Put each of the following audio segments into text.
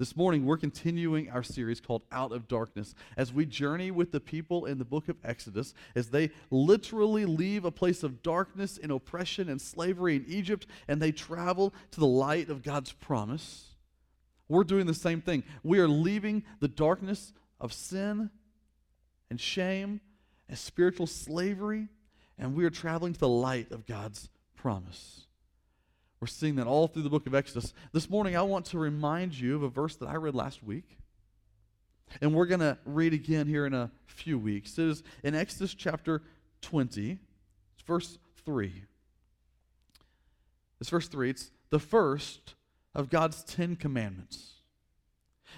This morning, we're continuing our series called Out of Darkness as we journey with the people in the book of Exodus as they literally leave a place of darkness and oppression and slavery in Egypt and they travel to the light of God's promise. We're doing the same thing. We are leaving the darkness of sin and shame and spiritual slavery, and we are traveling to the light of God's promise. We're seeing that all through the book of Exodus. This morning, I want to remind you of a verse that I read last week. And we're going to read again here in a few weeks. It is in Exodus chapter 20, verse 3. It's verse 3. It's the first of God's Ten Commandments.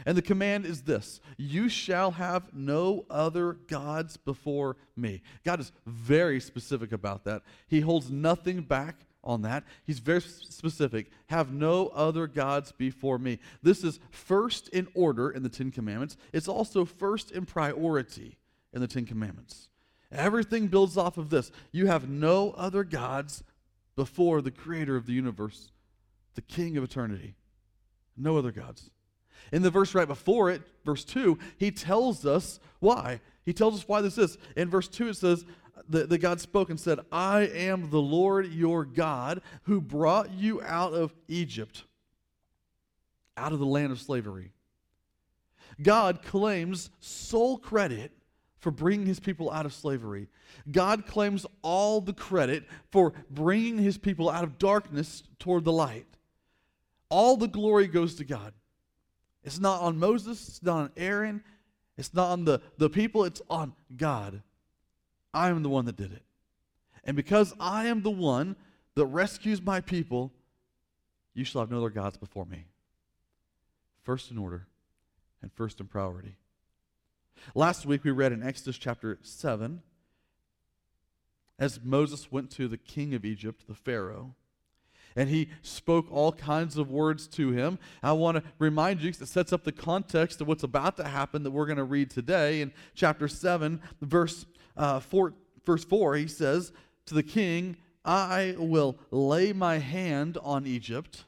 And the command is this You shall have no other gods before me. God is very specific about that. He holds nothing back on that. He's very specific. Have no other gods before me. This is first in order in the Ten Commandments. It's also first in priority in the Ten Commandments. Everything builds off of this. You have no other gods before the creator of the universe, the king of eternity. No other gods. In the verse right before it, verse 2, he tells us why. He tells us why this is. In verse 2, it says, the, the God spoke and said, I am the Lord your God who brought you out of Egypt, out of the land of slavery. God claims sole credit for bringing his people out of slavery. God claims all the credit for bringing his people out of darkness toward the light. All the glory goes to God. It's not on Moses, it's not on Aaron, it's not on the, the people, it's on God. I am the one that did it. And because I am the one that rescues my people, you shall have no other gods before me. First in order and first in priority. Last week we read in Exodus chapter 7 as Moses went to the king of Egypt, the Pharaoh, and he spoke all kinds of words to him. I want to remind you, it sets up the context of what's about to happen that we're going to read today in chapter 7, verse uh, four, verse 4, he says to the king, I will lay my hand on Egypt,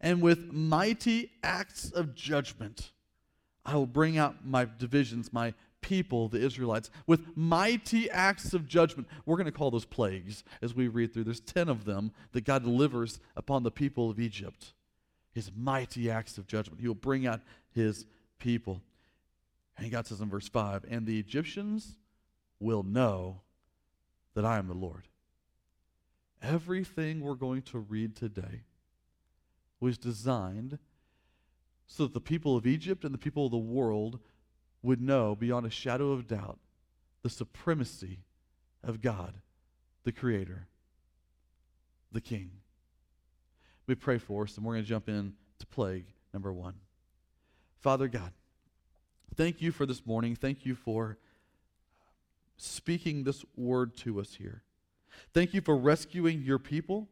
and with mighty acts of judgment, I will bring out my divisions, my people, the Israelites, with mighty acts of judgment. We're going to call those plagues as we read through. There's 10 of them that God delivers upon the people of Egypt. His mighty acts of judgment. He will bring out his people. And God says in verse 5 And the Egyptians will know that I am the Lord. Everything we're going to read today was designed so that the people of Egypt and the people of the world would know beyond a shadow of doubt the supremacy of God, the Creator, the King. We pray for us, and we're going to jump in to plague number one. Father God, thank you for this morning. Thank you for speaking this word to us here. Thank you for rescuing your people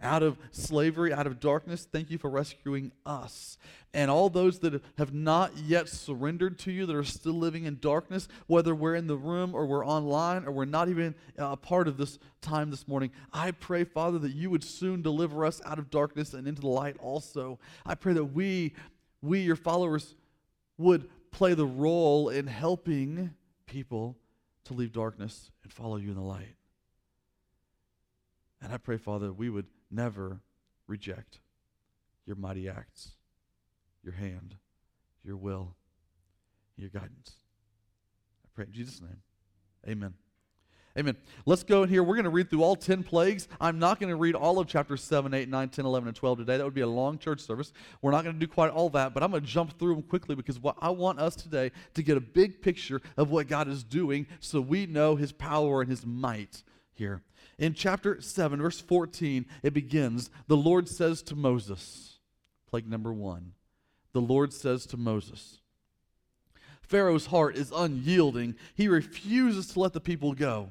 out of slavery, out of darkness. Thank you for rescuing us. And all those that have not yet surrendered to you, that are still living in darkness, whether we're in the room or we're online or we're not even uh, a part of this time this morning, I pray, Father, that you would soon deliver us out of darkness and into the light also. I pray that we, we, your followers, would play the role in helping people to leave darkness and follow you in the light. And I pray, Father, we would never reject your mighty acts, your hand, your will, your guidance. I pray in Jesus' name. Amen. Amen. Let's go in here. We're going to read through all 10 plagues. I'm not going to read all of chapters 7, 8, 9, 10, 11, and 12 today. That would be a long church service. We're not going to do quite all that, but I'm going to jump through them quickly because what I want us today to get a big picture of what God is doing so we know his power and his might here. In chapter 7, verse 14, it begins The Lord says to Moses, plague number one, the Lord says to Moses, Pharaoh's heart is unyielding. He refuses to let the people go.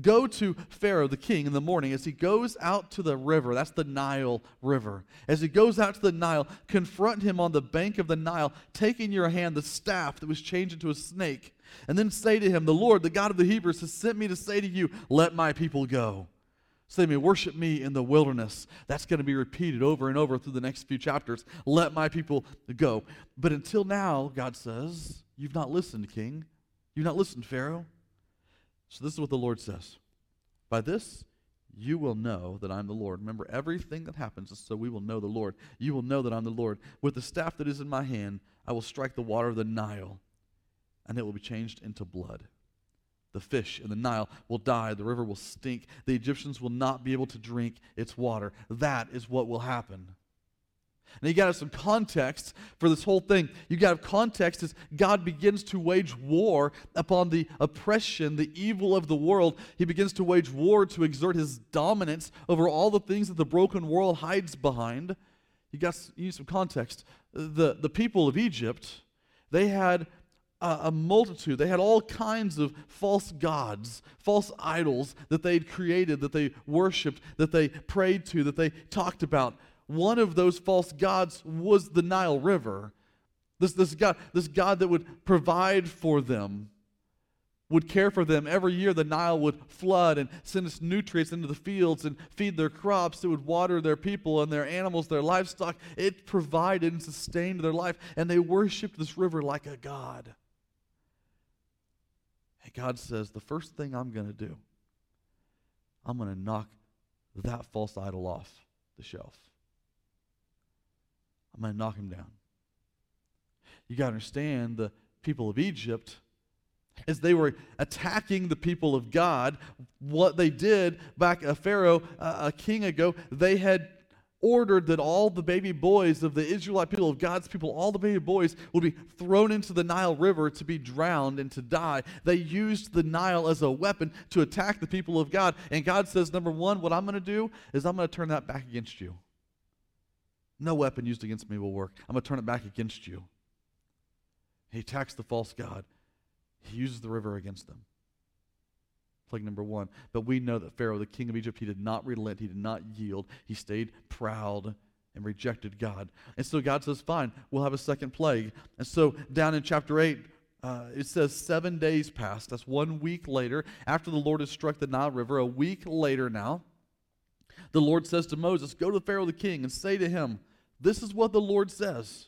Go to Pharaoh, the king, in the morning as he goes out to the river. That's the Nile River. As he goes out to the Nile, confront him on the bank of the Nile, taking in your hand the staff that was changed into a snake. And then say to him, The Lord, the God of the Hebrews, has sent me to say to you, Let my people go. so they may worship me in the wilderness. That's going to be repeated over and over through the next few chapters. Let my people go. But until now, God says, You've not listened, King. You've not listened, Pharaoh. So this is what the Lord says By this, you will know that I'm the Lord. Remember, everything that happens so we will know the Lord. You will know that I'm the Lord. With the staff that is in my hand, I will strike the water of the Nile, and it will be changed into blood. The fish in the Nile will die. The river will stink. The Egyptians will not be able to drink its water. That is what will happen. Now you got to have some context for this whole thing. You got to have context as God begins to wage war upon the oppression, the evil of the world. He begins to wage war to exert his dominance over all the things that the broken world hides behind. You got you need some context. The, the people of Egypt, they had a, a multitude. They had all kinds of false gods, false idols that they'd created, that they worshiped, that they prayed to, that they talked about. One of those false gods was the Nile River. This, this, God, this God that would provide for them, would care for them. Every year, the Nile would flood and send us nutrients into the fields and feed their crops. It would water their people and their animals, their livestock. It provided and sustained their life, and they worshiped this river like a God. And God says, The first thing I'm going to do, I'm going to knock that false idol off the shelf. I'm going to knock him down. You got to understand the people of Egypt, as they were attacking the people of God, what they did back a Pharaoh, uh, a king ago, they had ordered that all the baby boys of the Israelite people, of God's people, all the baby boys would be thrown into the Nile River to be drowned and to die. They used the Nile as a weapon to attack the people of God. And God says, number one, what I'm going to do is I'm going to turn that back against you. No weapon used against me will work. I'm going to turn it back against you. He attacks the false God, he uses the river against them. Plague number one. But we know that Pharaoh, the king of Egypt, he did not relent, he did not yield. He stayed proud and rejected God. And so God says, Fine, we'll have a second plague. And so down in chapter 8, uh, it says seven days passed. That's one week later. After the Lord has struck the Nile River, a week later now, the Lord says to Moses, Go to Pharaoh the king and say to him, this is what the Lord says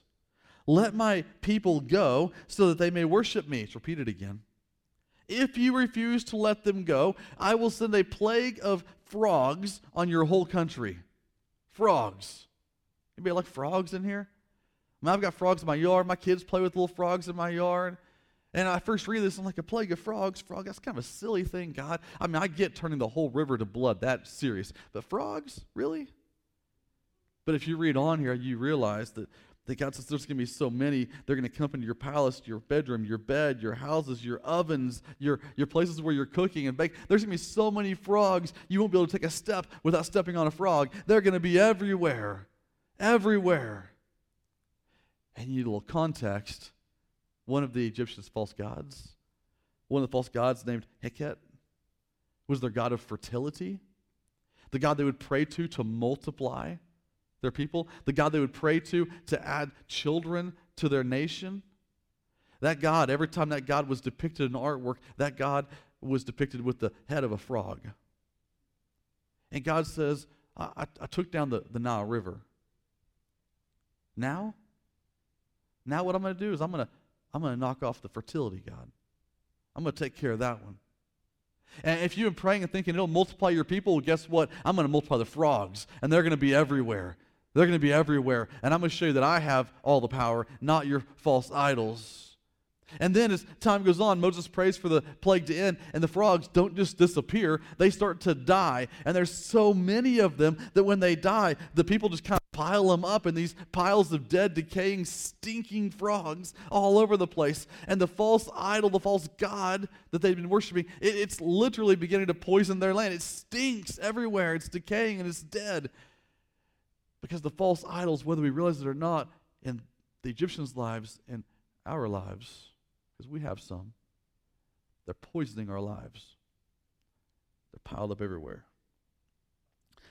Let my people go so that they may worship me. It's repeated again. If you refuse to let them go, I will send a plague of frogs on your whole country. Frogs. Anybody like frogs in here? I I've got frogs in my yard. My kids play with little frogs in my yard. And I first read this, I'm like, a plague of frogs. Frog, that's kind of a silly thing, God. I mean, I get turning the whole river to blood. That's serious. But frogs? Really? But if you read on here, you realize that, that God says there's going to be so many. They're going to come into your palace, your bedroom, your bed, your houses, your ovens, your, your places where you're cooking and bake. There's going to be so many frogs, you won't be able to take a step without stepping on a frog. They're going to be everywhere. Everywhere. And you need a little context. One of the Egyptians' false gods, one of the false gods named Heket, was their god of fertility, the god they would pray to to multiply their people, the God they would pray to to add children to their nation. That God, every time that God was depicted in artwork, that God was depicted with the head of a frog. And God says, I, I, I took down the, the Nile River. Now, now what I'm going to do is I'm going to I'm going to knock off the fertility God. I'm going to take care of that one. And if you've been praying and thinking it'll multiply your people, well, guess what? I'm going to multiply the frogs, and they're going to be everywhere. They're going to be everywhere. And I'm going to show you that I have all the power, not your false idols. And then as time goes on, Moses prays for the plague to end, and the frogs don't just disappear, they start to die. And there's so many of them that when they die, the people just kind of pile them up in these piles of dead, decaying, stinking frogs all over the place. And the false idol, the false god that they've been worshiping, it, it's literally beginning to poison their land. It stinks everywhere, it's decaying and it's dead. Because the false idols, whether we realize it or not, in the Egyptians' lives and our lives, because we have some, they're poisoning our lives. They're piled up everywhere.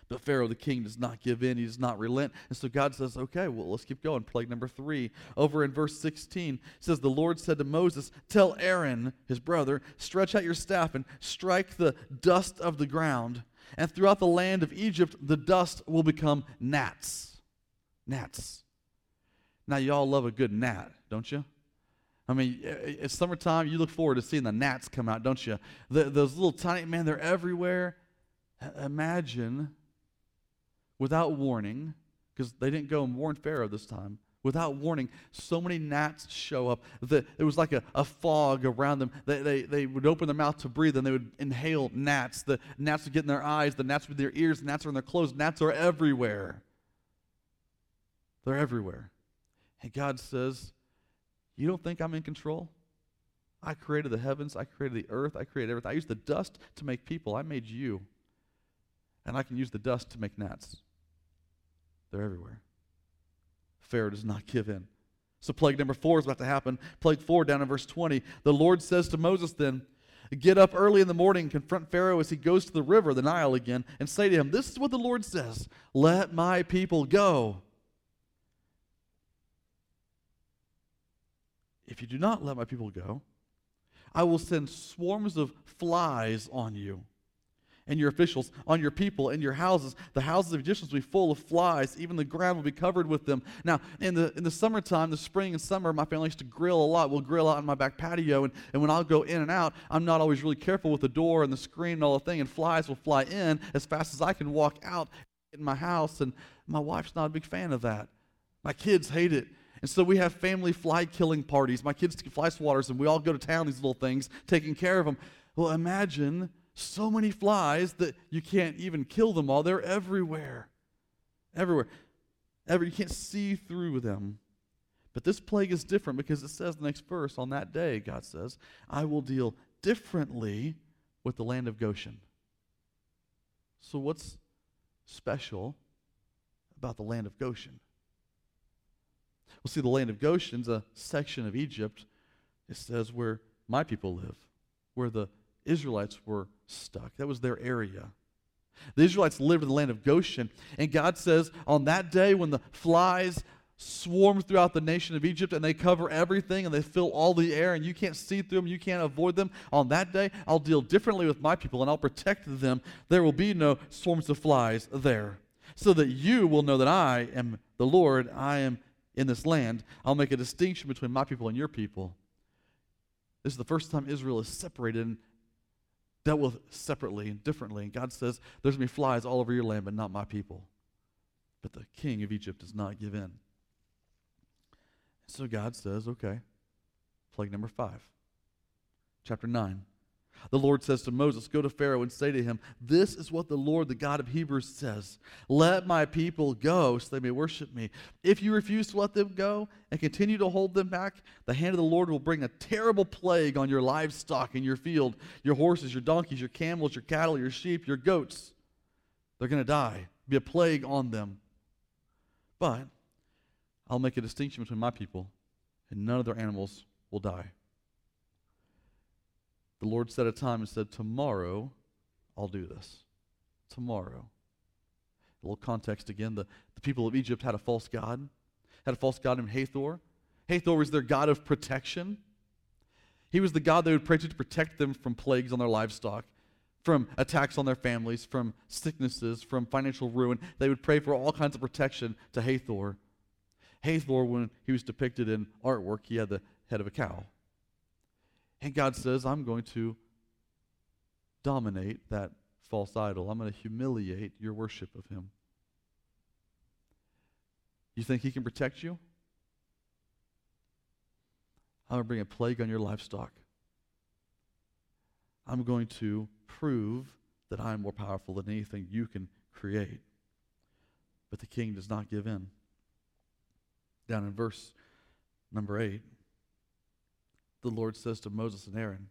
But Pharaoh, the king, does not give in. He does not relent. And so God says, okay, well, let's keep going. Plague number three. Over in verse 16, says, The Lord said to Moses, Tell Aaron, his brother, stretch out your staff and strike the dust of the ground And throughout the land of Egypt, the dust will become gnats. Gnats. Now, you all love a good gnat, don't you? I mean, it's summertime. You look forward to seeing the gnats come out, don't you? The, those little tiny, man, they're everywhere. Imagine, without warning, because they didn't go and warn Pharaoh this time. Without warning, so many gnats show up that it was like a, a fog around them. They, they, they would open their mouth to breathe and they would inhale gnats. The gnats would get in their eyes, the gnats would in their ears, the gnats are in their clothes. Gnats are everywhere. They're everywhere. And God says, You don't think I'm in control? I created the heavens, I created the earth, I created everything. I used the dust to make people. I made you. And I can use the dust to make gnats. They're everywhere. Pharaoh does not give in. So, plague number four is about to happen. Plague four, down in verse 20. The Lord says to Moses then, Get up early in the morning, confront Pharaoh as he goes to the river, the Nile again, and say to him, This is what the Lord says Let my people go. If you do not let my people go, I will send swarms of flies on you and your officials, on your people and your houses. The houses of Egyptians will be full of flies. Even the ground will be covered with them. Now, in the in the summertime, the spring and summer, my family used to grill a lot. We'll grill out on my back patio, and, and when I'll go in and out, I'm not always really careful with the door and the screen and all the thing, and flies will fly in as fast as I can walk out in my house. And my wife's not a big fan of that. My kids hate it. And so we have family fly killing parties. My kids fly swatters, and we all go to town, these little things, taking care of them. Well, imagine so many flies that you can't even kill them all. They're everywhere. Everywhere. Every, you can't see through them. But this plague is different because it says the next verse, on that day, God says, I will deal differently with the land of Goshen. So, what's special about the land of Goshen? Well, see, the land of Goshen's a section of Egypt, it says, where my people live, where the Israelites were stuck. That was their area. The Israelites lived in the land of Goshen. And God says, on that day when the flies swarm throughout the nation of Egypt and they cover everything and they fill all the air and you can't see through them, you can't avoid them, on that day I'll deal differently with my people and I'll protect them. There will be no swarms of flies there. So that you will know that I am the Lord, I am in this land. I'll make a distinction between my people and your people. This is the first time Israel is separated dealt with separately and differently. And God says, There's going to be flies all over your land, but not my people. But the king of Egypt does not give in. So God says, Okay, plague number five, chapter 9. The Lord says to Moses, Go to Pharaoh and say to him, This is what the Lord, the God of Hebrews, says Let my people go so they may worship me. If you refuse to let them go and continue to hold them back, the hand of the Lord will bring a terrible plague on your livestock in your field your horses, your donkeys, your camels, your cattle, your sheep, your goats. They're going to die. Be a plague on them. But I'll make a distinction between my people, and none of their animals will die the Lord set a time and said, Tomorrow I'll do this. Tomorrow. A little context again the, the people of Egypt had a false God, had a false God named Hathor. Hathor was their God of protection. He was the God they would pray to to protect them from plagues on their livestock, from attacks on their families, from sicknesses, from financial ruin. They would pray for all kinds of protection to Hathor. Hathor, when he was depicted in artwork, he had the head of a cow. And God says, I'm going to dominate that false idol. I'm going to humiliate your worship of him. You think he can protect you? I'm going to bring a plague on your livestock. I'm going to prove that I'm more powerful than anything you can create. But the king does not give in. Down in verse number 8 the Lord says to Moses and Aaron.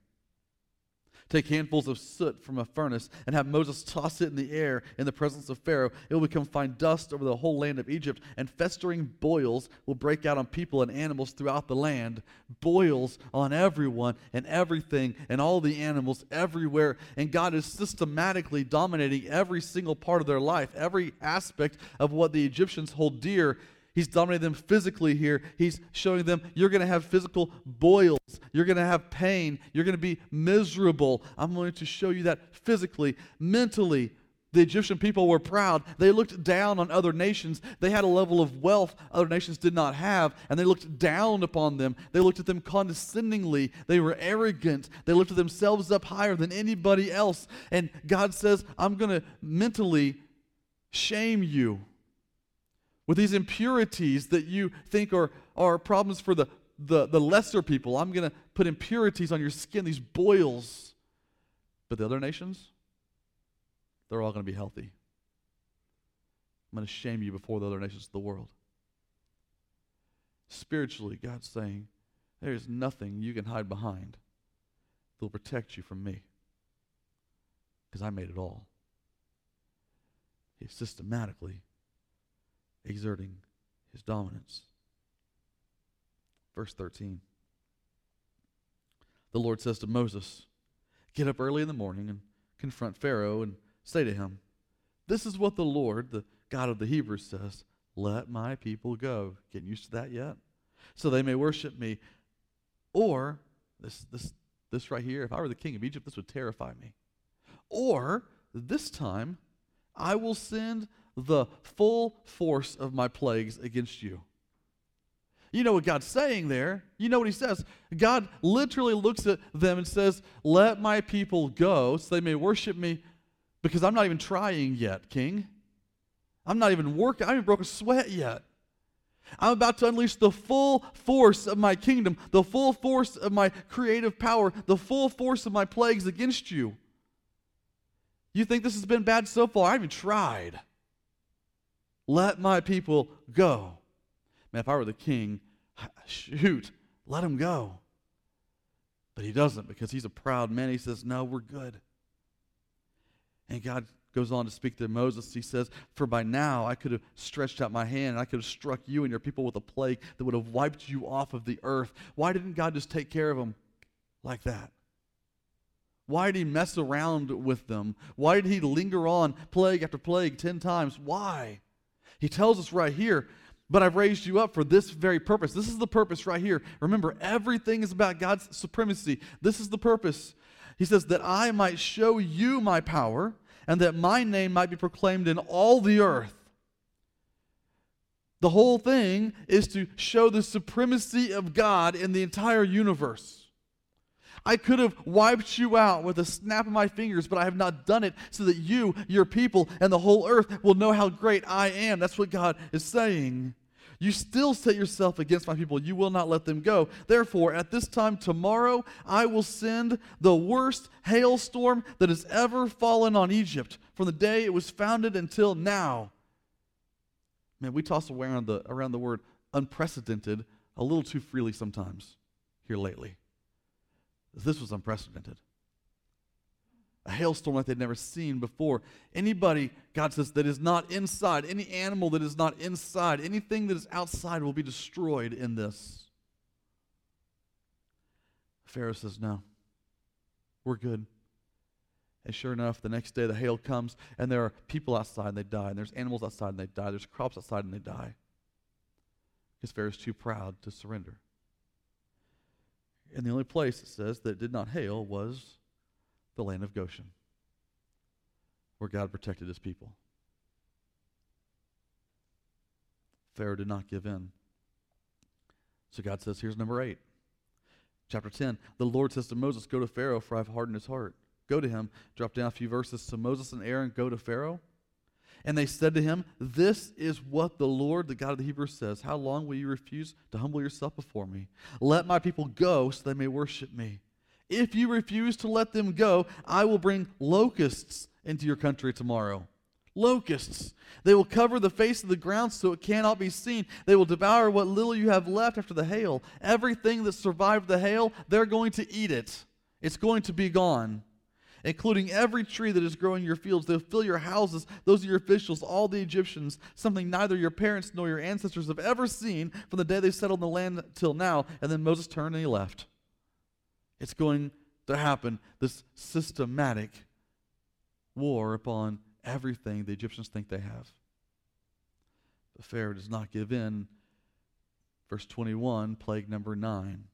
Take handfuls of soot from a furnace and have Moses toss it in the air in the presence of Pharaoh. It will become fine dust over the whole land of Egypt, and festering boils will break out on people and animals throughout the land. Boils on everyone and everything and all the animals everywhere. And God is systematically dominating every single part of their life, every aspect of what the Egyptians hold dear He's dominating them physically here. He's showing them you're going to have physical boils. You're going to have pain. You're going to be miserable. I'm going to show you that physically, mentally, The Egyptian people were proud. They looked down on other nations. They had a level of wealth other nations did not have, and they looked down upon them. They looked at them condescendingly. They were arrogant. They lifted themselves up higher than anybody else. And God says, I'm going to mentally shame you with these impurities that you think are, are problems for the, the, the lesser people. I'm going to put impurities on your skin, these boils. But the other nations, they're all going to be healthy. I'm going to shame you before the other nations of the world. Spiritually, God's saying, there is nothing you can hide behind that will protect you from me because I made it all. He's systematically exerting his dominance. Verse 13. The Lord says to Moses, Get up early in the morning and confront Pharaoh and say to him, This is what the Lord, the God of the Hebrews, says Let my people go. Getting used to that yet? So they may worship me. Or, this, this, this right here, if I were the king of Egypt, this would terrify me. Or, this time, I will send the full force of my plagues against you. You know what God's saying there. You know what he says. God literally looks at them and says, Let my people go so they may worship me because I'm not even trying yet, King. I'm not even working. I haven't broken sweat yet. I'm about to unleash the full force of my kingdom, the full force of my creative power, the full force of my plagues against you. You think this has been bad so far? I haven't tried. Let my people go. Man, if I were the king, shoot, let him go. But he doesn't because he's a proud man. He says, No, we're good. And God goes on to speak to Moses. He says, For by now I could have stretched out my hand and I could have struck you and your people with a plague that would have wiped you off of the earth. Why didn't God just take care of them like that? Why did he mess around with them? Why did he linger on plague after plague 10 times? Why? He tells us right here, but I've raised you up for this very purpose. This is the purpose right here. Remember, everything is about God's supremacy. This is the purpose. He says, that I might show you my power and that my name might be proclaimed in all the earth. The whole thing is to show the supremacy of God in the entire universe. I could have wiped you out with a snap of my fingers, but I have not done it so that you, your people, and the whole earth will know how great I am. That's what God is saying. You still set yourself against my people. You will not let them go. Therefore, at this time tomorrow, I will send the worst hailstorm that has ever fallen on Egypt from the day it was founded until now. Man, we toss around the, around the word unprecedented a little too freely sometimes here lately. This was unprecedented a hailstorm like they'd never seen before. Anybody, God says, that is not inside, any animal that is not inside, anything that is outside will be destroyed in this. Pharaoh says, No, we're good. And sure enough, the next day the hail comes, and there are people outside and they die, and there's animals outside and they die, there's crops outside and they die. Because Pharaoh's too proud to surrender. And the only place it says that did not hail was the land of Goshen, where God protected his people. Pharaoh did not give in. So God says, here's number eight. Chapter 10 The Lord says to Moses, Go to Pharaoh, for I've hardened his heart. Go to him. Drop down a few verses. So Moses and Aaron go to Pharaoh. And they said to him, This is what the Lord, the God of the Hebrews, says How long will you refuse to humble yourself before me? Let my people go so they may worship me. If you refuse to let them go, I will bring locusts into your country tomorrow. Locusts. They will cover the face of the ground so it cannot be seen. They will devour what little you have left after the hail. Everything that survived the hail, they're going to eat it. It's going to be gone, including every tree that is growing in your fields. They'll fill your houses, those are your officials, all the Egyptians, something neither your parents nor your ancestors have ever seen from the day they settled in the land till now. And then Moses turned and he left. It's going to happen this systematic war upon everything the Egyptians think they have. But Pharaoh does not give in. Verse 21, plague number 9.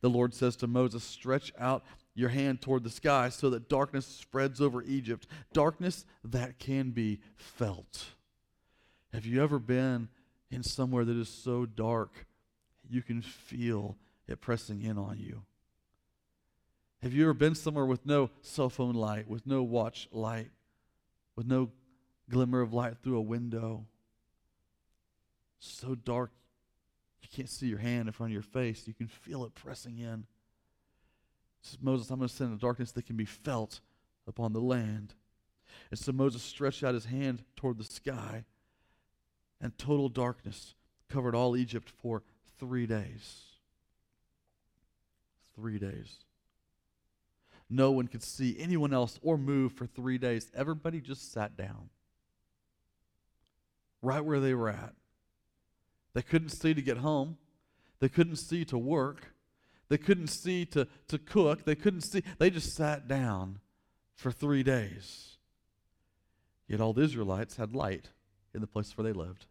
The Lord says to Moses, Stretch out your hand toward the sky so that darkness spreads over Egypt, darkness that can be felt. Have you ever been in somewhere that is so dark you can feel it pressing in on you? Have you ever been somewhere with no cell phone light, with no watch light, with no glimmer of light through a window? So dark you can't see your hand in front of your face. You can feel it pressing in. Says Moses, I'm going to send a darkness that can be felt upon the land. And so Moses stretched out his hand toward the sky, and total darkness covered all Egypt for three days. Three days. No one could see anyone else or move for three days. Everybody just sat down right where they were at. They couldn't see to get home, they couldn't see to work. They couldn't see to, to cook. They couldn't see. They just sat down for three days. Yet all the Israelites had light in the place where they lived.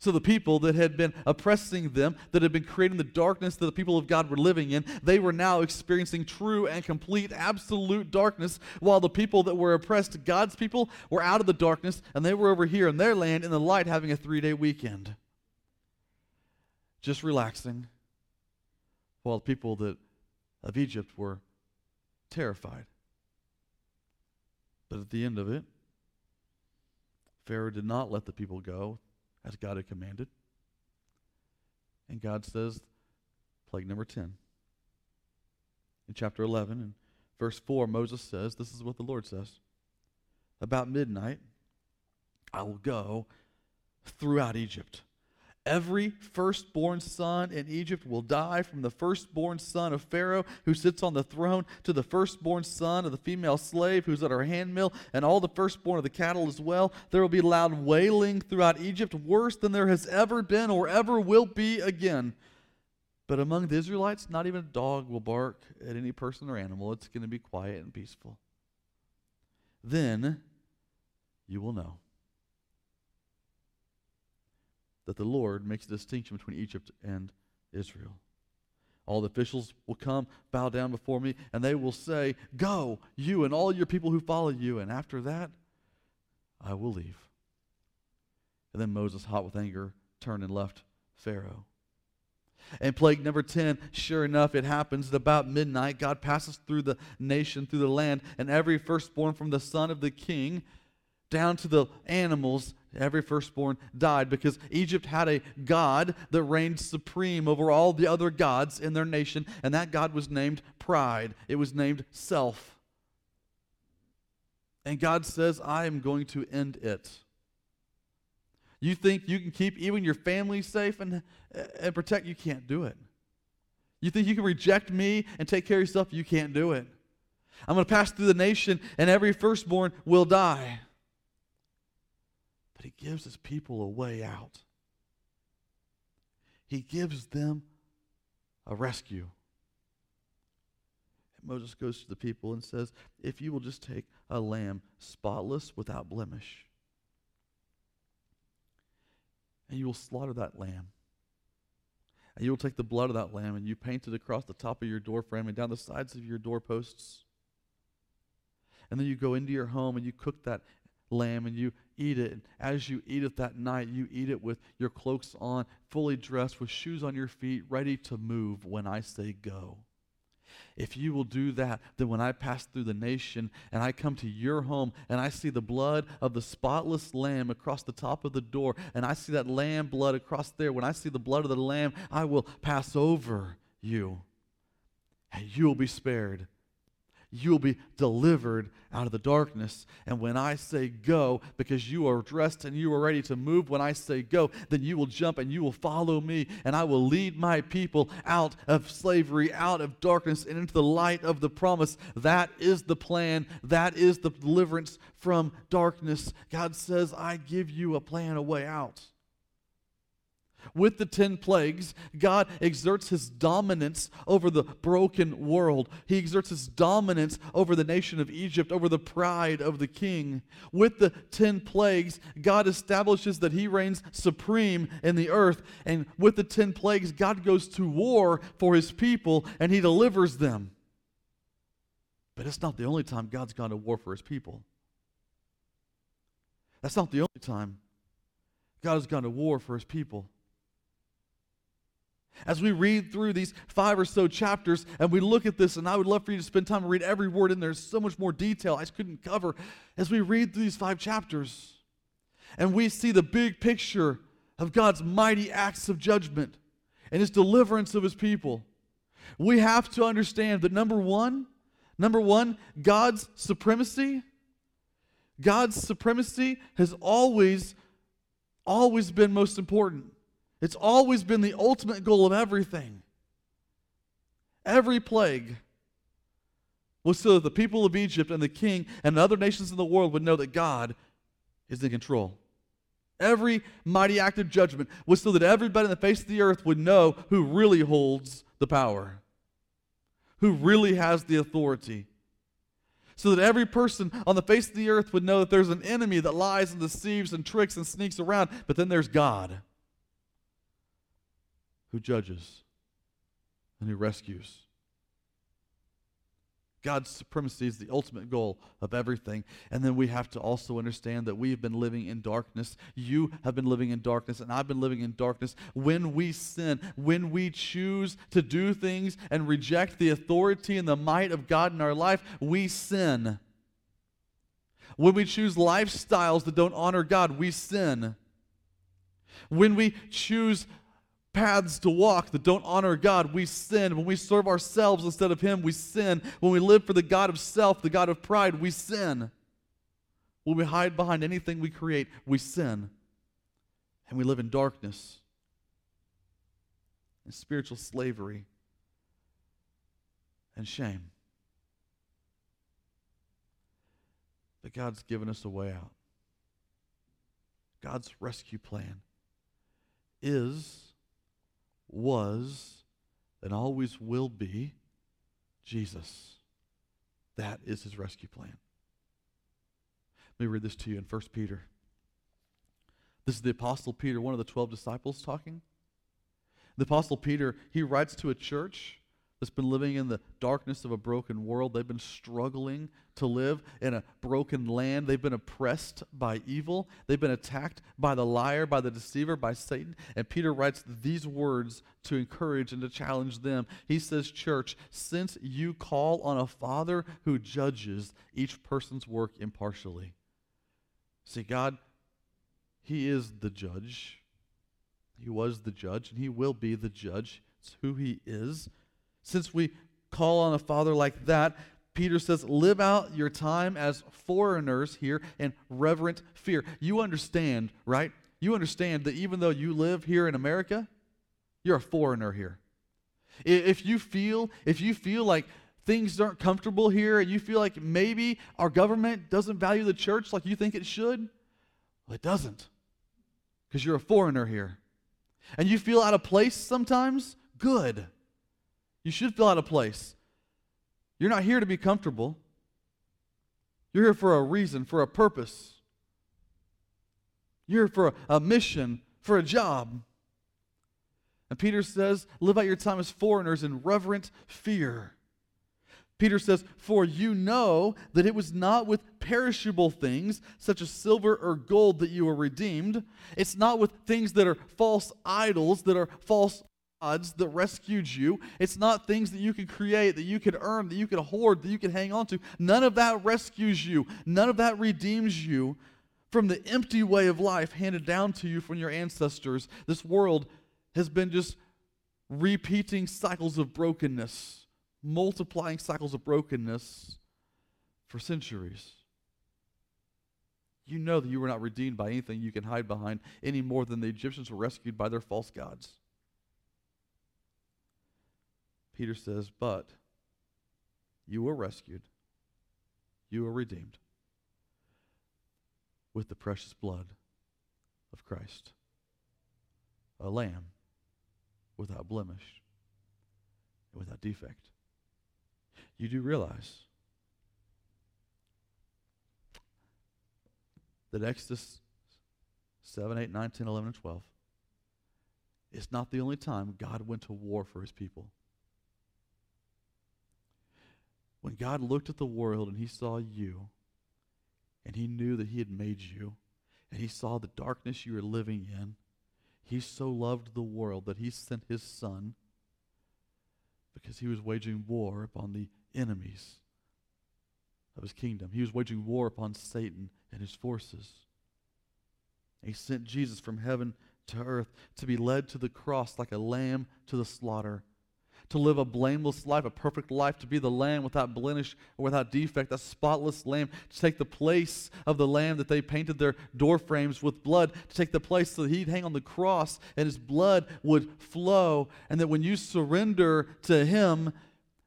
So the people that had been oppressing them, that had been creating the darkness that the people of God were living in, they were now experiencing true and complete, absolute darkness, while the people that were oppressed, God's people, were out of the darkness, and they were over here in their land in the light having a three day weekend. Just relaxing, while the people that, of Egypt were terrified. But at the end of it, Pharaoh did not let the people go as God had commanded. And God says, plague number 10. In chapter 11, and verse 4, Moses says, This is what the Lord says. About midnight, I will go throughout Egypt Every firstborn son in Egypt will die, from the firstborn son of Pharaoh who sits on the throne to the firstborn son of the female slave who's at her handmill, and all the firstborn of the cattle as well. There will be loud wailing throughout Egypt, worse than there has ever been or ever will be again. But among the Israelites, not even a dog will bark at any person or animal. It's going to be quiet and peaceful. Then you will know that the Lord makes a distinction between Egypt and Israel. All the officials will come, bow down before me, and they will say, Go, you and all your people who follow you. And after that, I will leave. And then Moses, hot with anger, turned and left Pharaoh. And plague number 10, sure enough, it happens at about midnight. God passes through the nation, through the land, and every firstborn from the son of the king down to the animals, every firstborn died because Egypt had a God that reigned supreme over all the other gods in their nation, and that God was named pride. It was named self. And God says, I am going to end it. You think you can keep even your family safe and, and protect? You can't do it. You think you can reject me and take care of yourself? You can't do it. I'm going to pass through the nation, and every firstborn will die but he gives his people a way out. He gives them a rescue. And Moses goes to the people and says, If you will just take a lamb spotless without blemish, and you will slaughter that lamb. And you will take the blood of that lamb and you paint it across the top of your door frame and down the sides of your doorposts. And then you go into your home and you cook that lamb and you eat it. And as you eat it that night, you eat it with your cloaks on, fully dressed, with shoes on your feet, ready to move when I say go. If you will do that, then when I pass through the nation and I come to your home and I see the blood of the spotless lamb across the top of the door and I see that lamb blood across there, when I see the blood of the lamb, I will pass over you and you will be spared you'll be delivered out of the darkness. And when I say go, because you are dressed and you are ready to move, when I say go, then you will jump and you will follow me, and I will lead my people out of slavery, out of darkness, and into the light of the promise. That is the plan. That is the deliverance from darkness. God says, I give you a plan, a way out. With the 10 plagues, God exerts his dominance over the broken world. He exerts his dominance over the nation of Egypt, over the pride of the king. With the 10 plagues, God establishes that he reigns supreme in the earth. And with the 10 plagues, God goes to war for his people and he delivers them. But it's not the only time God's gone to war for his people. That's not the only time God has gone to war for his people. As we read through these five or so chapters and we look at this, and I would love for you to spend time and read every word in there. So much more detail I just couldn't cover. As we read through these five chapters and we see the big picture of God's mighty acts of judgment and his deliverance of his people, we have to understand that number one, number one, God's supremacy, God's supremacy has always, always been most important. It's always been the ultimate goal of everything. Every plague was so that the people of Egypt and the king and other nations in the world would know that God is in control. Every mighty act of judgment was so that everybody on the face of the earth would know who really holds the power, who really has the authority. So that every person on the face of the earth would know that there's an enemy that lies and deceives and tricks and sneaks around, but then there's God who judges and who rescues. God's supremacy is the ultimate goal of everything. And then we have to also understand that we've been living in darkness. You have been living in darkness, and I've been living in darkness. When we sin, when we choose to do things and reject the authority and the might of God in our life, we sin. When we choose lifestyles that don't honor God, we sin. When we choose paths to walk that don't honor God, we sin. When we serve ourselves instead of Him, we sin. When we live for the God of self, the God of pride, we sin. When we hide behind anything we create, we sin. And we live in darkness and spiritual slavery and shame. But God's given us a way out. God's rescue plan is was, and always will be Jesus. That is his rescue plan. Let me read this to you in 1 Peter. This is the Apostle Peter, one of the 12 disciples, talking. The Apostle Peter, he writes to a church that's been living in the darkness of a broken world. They've been struggling to live in a broken land. They've been oppressed by evil. They've been attacked by the liar, by the deceiver, by Satan. And Peter writes these words to encourage and to challenge them. He says, Church, since you call on a Father who judges each person's work impartially. See, God, He is the judge. He was the judge, and He will be the judge. It's who He is. Since we call on a father like that, Peter says, live out your time as foreigners here in reverent fear. You understand, right? You understand that even though you live here in America, you're a foreigner here. If you feel, if you feel like things aren't comfortable here and you feel like maybe our government doesn't value the church like you think it should, well, it doesn't. Because you're a foreigner here. And you feel out of place sometimes, good. You should feel out of place. You're not here to be comfortable. You're here for a reason, for a purpose. You're here for a, a mission, for a job. And Peter says, live out your time as foreigners in reverent fear. Peter says, For you know that it was not with perishable things, such as silver or gold, that you were redeemed. It's not with things that are false idols, that are false gods that rescued you. It's not things that you could create, that you could earn, that you could hoard, that you could hang on to. None of that rescues you. None of that redeems you from the empty way of life handed down to you from your ancestors. This world has been just repeating cycles of brokenness, multiplying cycles of brokenness for centuries. You know that you were not redeemed by anything you can hide behind any more than the Egyptians were rescued by their false gods. Peter says, But you were rescued, you were redeemed with the precious blood of Christ, a lamb without blemish, and without defect. You do realize that Exodus 7, 8, 9, 10, 11, and 12 is not the only time God went to war for his people. When God looked at the world and he saw you, and he knew that he had made you, and he saw the darkness you were living in, he so loved the world that he sent his son because he was waging war upon the enemies of his kingdom. He was waging war upon Satan and his forces. He sent Jesus from heaven to earth to be led to the cross like a lamb to the slaughter to live a blameless life, a perfect life, to be the lamb without blemish or without defect, a spotless lamb, to take the place of the lamb that they painted their door frames with blood, to take the place so that he'd hang on the cross and his blood would flow, and that when you surrender to him,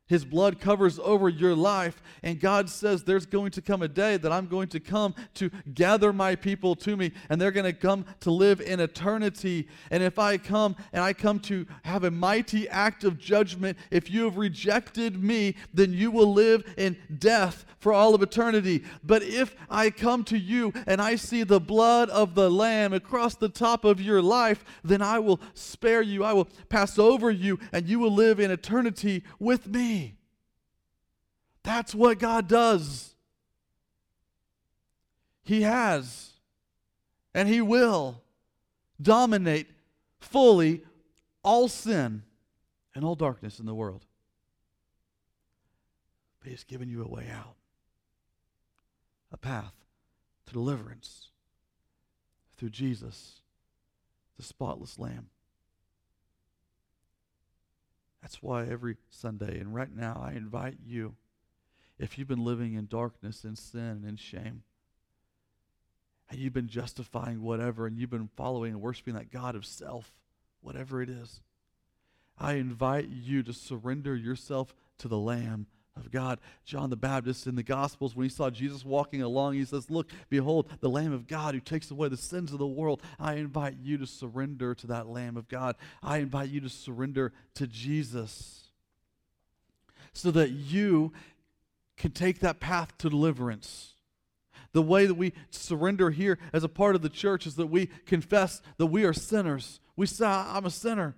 his blood covers over your life. And God says, There's going to come a day that I'm going to come to gather my people to me, and they're going to come to live in eternity. And if I come and I come to have a mighty act of judgment, if you have rejected me, then you will live in death for all of eternity. But if I come to you and I see the blood of the Lamb across the top of your life, then I will spare you. I will pass over you, and you will live in eternity with me. That's what God does. He has and He will dominate fully all sin and all darkness in the world. But He's given you a way out, a path to deliverance through Jesus, the spotless Lamb. That's why every Sunday, and right now, I invite you if you've been living in darkness and sin and shame, and you've been justifying whatever, and you've been following and worshiping that God of self, whatever it is, I invite you to surrender yourself to the Lamb of God. John the Baptist in the Gospels, when he saw Jesus walking along, he says, Look, behold, the Lamb of God who takes away the sins of the world. I invite you to surrender to that Lamb of God. I invite you to surrender to Jesus so that you can take that path to deliverance. The way that we surrender here as a part of the church is that we confess that we are sinners. We say, I'm a sinner.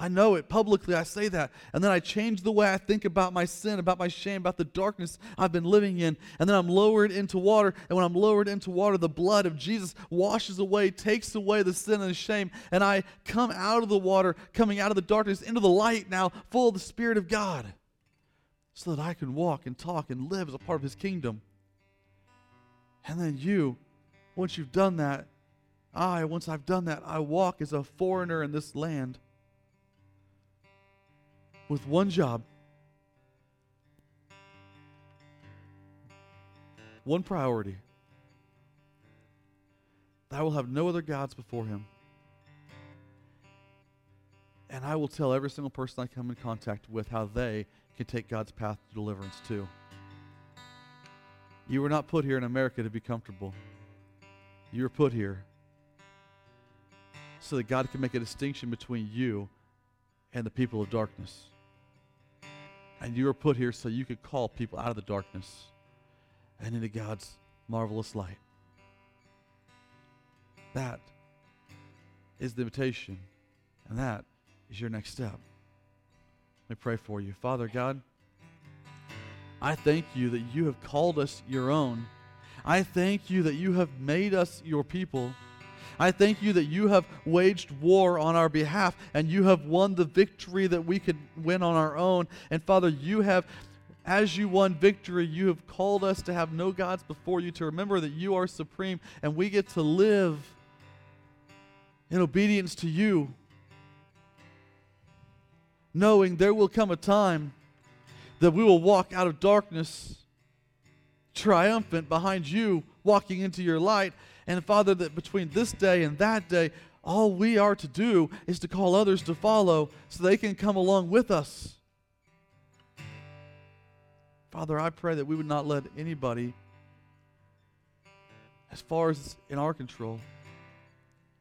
I know it publicly, I say that. And then I change the way I think about my sin, about my shame, about the darkness I've been living in. And then I'm lowered into water. And when I'm lowered into water, the blood of Jesus washes away, takes away the sin and the shame. And I come out of the water, coming out of the darkness into the light now, full of the Spirit of God so that I can walk and talk and live as a part of His kingdom. And then you, once you've done that, I, once I've done that, I walk as a foreigner in this land with one job, one priority. I will have no other gods before Him. And I will tell every single person I come in contact with how they can take God's path to deliverance too. You were not put here in America to be comfortable. You were put here so that God can make a distinction between you and the people of darkness. And you were put here so you could call people out of the darkness and into God's marvelous light. That is the invitation, and that is your next step. Let me pray for you. Father God, I thank you that you have called us your own. I thank you that you have made us your people. I thank you that you have waged war on our behalf and you have won the victory that we could win on our own. And Father, you have, as you won victory, you have called us to have no gods before you, to remember that you are supreme and we get to live in obedience to you knowing there will come a time that we will walk out of darkness triumphant behind you, walking into your light. And Father, that between this day and that day, all we are to do is to call others to follow so they can come along with us. Father, I pray that we would not let anybody, as far as in our control,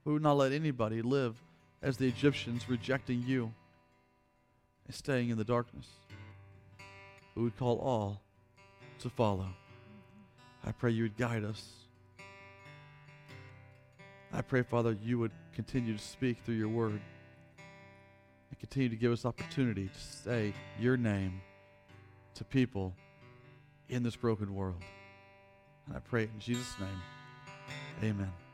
we would not let anybody live as the Egyptians, rejecting you and staying in the darkness. But we call all to follow. I pray you would guide us. I pray, Father, you would continue to speak through your word and continue to give us opportunity to say your name to people in this broken world. And I pray in Jesus' name. Amen.